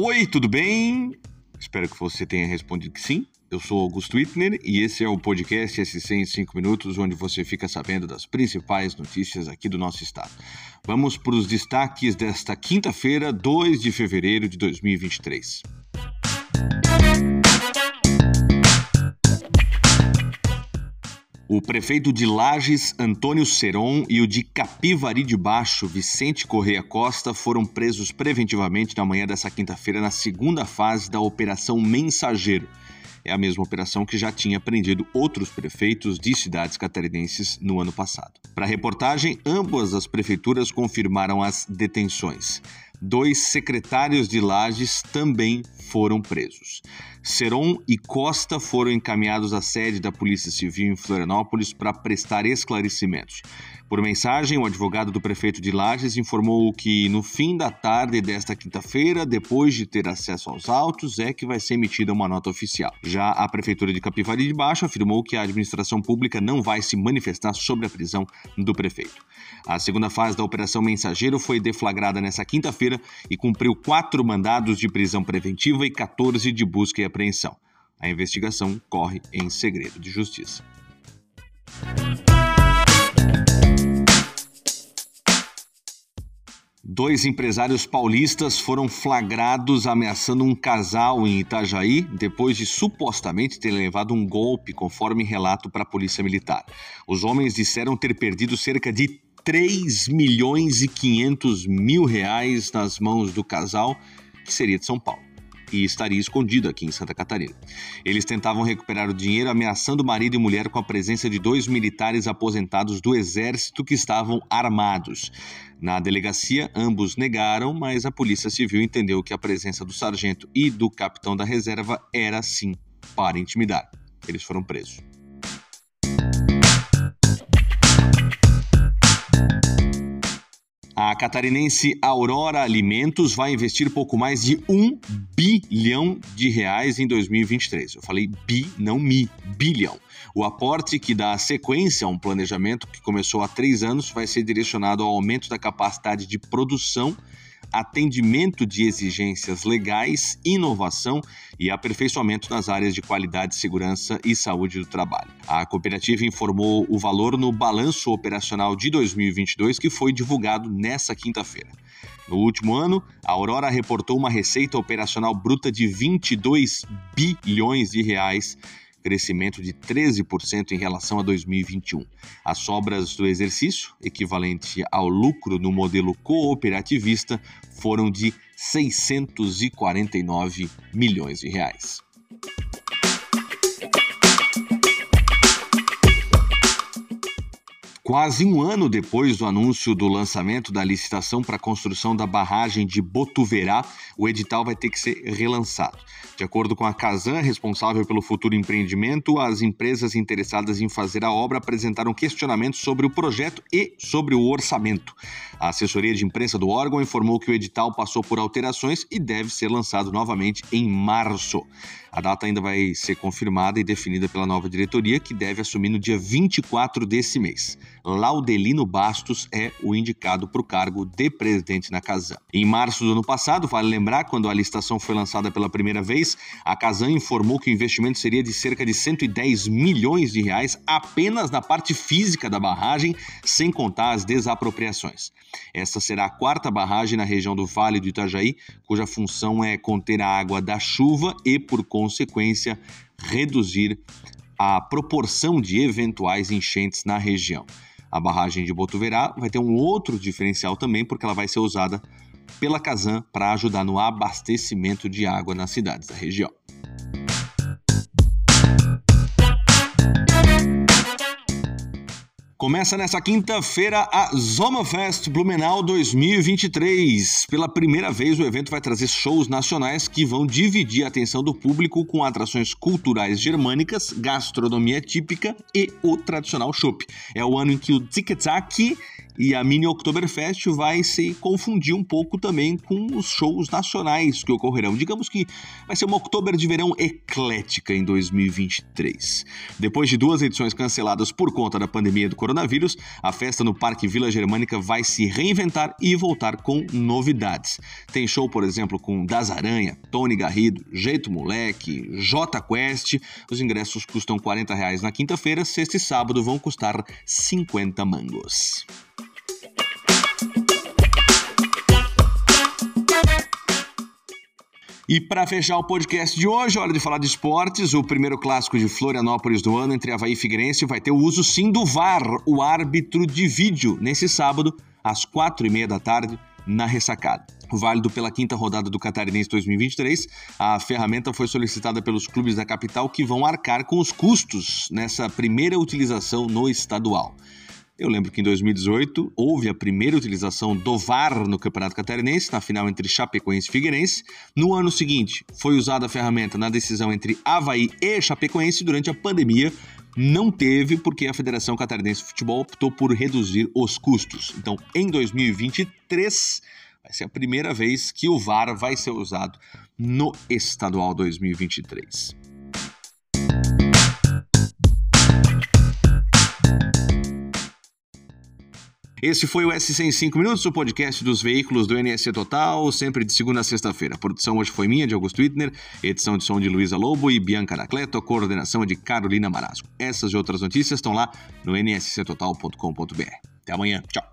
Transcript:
Oi, tudo bem? Espero que você tenha respondido que sim. Eu sou Augusto Wittner e esse é o podcast SC em 5 minutos, onde você fica sabendo das principais notícias aqui do nosso estado. Vamos para os destaques desta quinta-feira, 2 de fevereiro de 2023. O prefeito de Lages, Antônio Seron, e o de Capivari de Baixo, Vicente Correia Costa, foram presos preventivamente na manhã dessa quinta-feira na segunda fase da Operação Mensageiro. É a mesma operação que já tinha prendido outros prefeitos de cidades catarinenses no ano passado. Para a reportagem, ambas as prefeituras confirmaram as detenções. Dois secretários de Lages também foram presos. Seron e Costa foram encaminhados à sede da Polícia Civil em Florianópolis para prestar esclarecimentos. Por mensagem, o advogado do prefeito de Lages informou que no fim da tarde desta quinta-feira, depois de ter acesso aos autos, é que vai ser emitida uma nota oficial. Já a prefeitura de Capivari de Baixo afirmou que a administração pública não vai se manifestar sobre a prisão do prefeito. A segunda fase da Operação Mensageiro foi deflagrada nesta quinta-feira e cumpriu quatro mandados de prisão preventiva e 14 de busca e apreensão. A investigação corre em segredo de justiça. Dois empresários paulistas foram flagrados ameaçando um casal em Itajaí depois de supostamente ter levado um golpe, conforme relato para a Polícia Militar. Os homens disseram ter perdido cerca de 3 milhões e 500 mil reais nas mãos do casal, que seria de São Paulo e estaria escondido aqui em Santa Catarina. Eles tentavam recuperar o dinheiro ameaçando marido e mulher com a presença de dois militares aposentados do exército que estavam armados. Na delegacia, ambos negaram, mas a Polícia Civil entendeu que a presença do sargento e do capitão da reserva era sim para intimidar. Eles foram presos. A catarinense Aurora Alimentos vai investir pouco mais de um bilhão de reais em 2023. Eu falei bi, não mi, bilhão. O aporte que dá sequência a um planejamento que começou há três anos vai ser direcionado ao aumento da capacidade de produção atendimento de exigências legais, inovação e aperfeiçoamento nas áreas de qualidade, segurança e saúde do trabalho. A cooperativa informou o valor no balanço operacional de 2022 que foi divulgado nesta quinta-feira. No último ano, a Aurora reportou uma receita operacional bruta de 22 bilhões de reais crescimento de 13% em relação a 2021. As sobras do exercício, equivalente ao lucro no modelo cooperativista, foram de 649 milhões de reais. Quase um ano depois do anúncio do lançamento da licitação para a construção da barragem de Botuverá, o edital vai ter que ser relançado. De acordo com a Casan, responsável pelo futuro empreendimento, as empresas interessadas em fazer a obra apresentaram questionamentos sobre o projeto e sobre o orçamento. A assessoria de imprensa do órgão informou que o edital passou por alterações e deve ser lançado novamente em março. A data ainda vai ser confirmada e definida pela nova diretoria, que deve assumir no dia 24 desse mês. Laudelino Bastos é o indicado para o cargo de presidente na Casan. Em março do ano passado, vale lembrar, quando a licitação foi lançada pela primeira vez, a Casan informou que o investimento seria de cerca de 110 milhões de reais apenas na parte física da barragem, sem contar as desapropriações. Essa será a quarta barragem na região do Vale do Itajaí, cuja função é conter a água da chuva e, por consequência, reduzir a proporção de eventuais enchentes na região. A barragem de Botuverá vai ter um outro diferencial também, porque ela vai ser usada pela Casan para ajudar no abastecimento de água nas cidades da região. Começa nessa quinta-feira a Zomafest Blumenau 2023. Pela primeira vez, o evento vai trazer shows nacionais que vão dividir a atenção do público com atrações culturais germânicas, gastronomia típica e o tradicional chopp. É o ano em que o Tiki-Taki e a Mini Oktoberfest vai se confundir um pouco também com os shows nacionais que ocorrerão. Digamos que vai ser uma Oktober de verão eclética em 2023. Depois de duas edições canceladas por conta da pandemia do coronavírus, coronavírus, a festa no Parque Vila Germânica vai se reinventar e voltar com novidades. Tem show, por exemplo, com Das Aranha, Tony Garrido, Jeito Moleque, J Quest. Os ingressos custam 40 reais na quinta-feira, sexta e sábado vão custar 50 mangos. E para fechar o podcast de hoje, hora de falar de esportes. O primeiro clássico de Florianópolis do ano entre Havaí e Figueirense vai ter o uso sim do VAR, o árbitro de vídeo, nesse sábado, às quatro e meia da tarde, na ressacada. Válido pela quinta rodada do Catarinense 2023, a ferramenta foi solicitada pelos clubes da capital que vão arcar com os custos nessa primeira utilização no estadual. Eu lembro que em 2018 houve a primeira utilização do VAR no Campeonato Catarinense, na final entre Chapecoense e Figueirense. No ano seguinte, foi usada a ferramenta na decisão entre Havaí e Chapecoense durante a pandemia. Não teve, porque a Federação Catarinense de Futebol optou por reduzir os custos. Então, em 2023, vai ser a primeira vez que o VAR vai ser usado no Estadual 2023. Esse foi o S100 em 5 minutos, o podcast dos veículos do NSC Total, sempre de segunda a sexta-feira. A produção hoje foi minha, de Augusto Wittner, edição de som de Luísa Lobo e Bianca Anacleto, coordenação de Carolina Marasco. Essas e outras notícias estão lá no nsctotal.com.br. Até amanhã. Tchau.